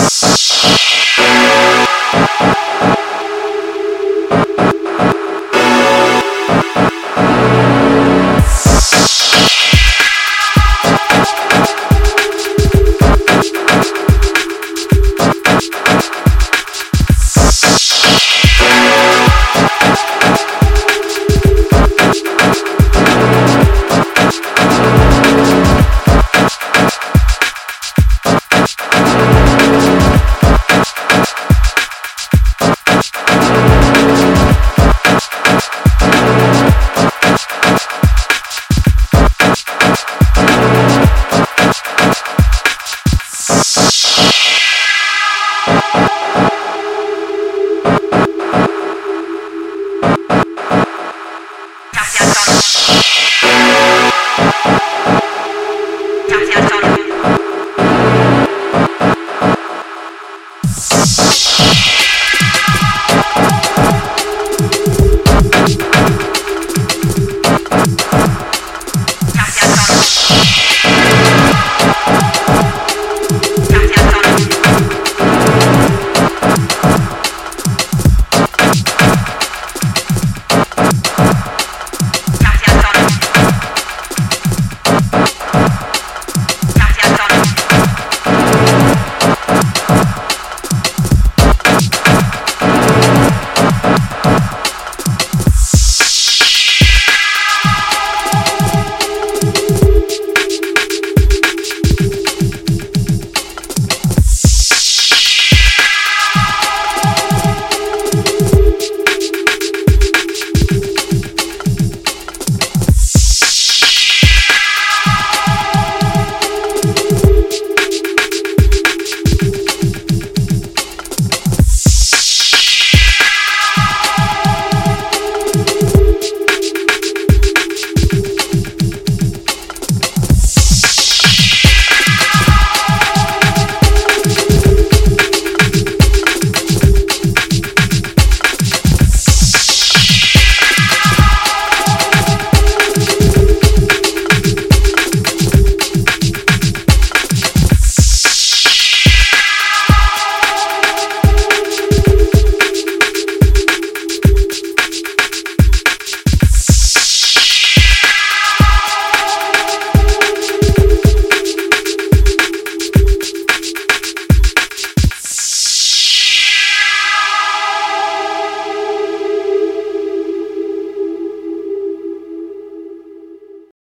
Uh-huh. Peace.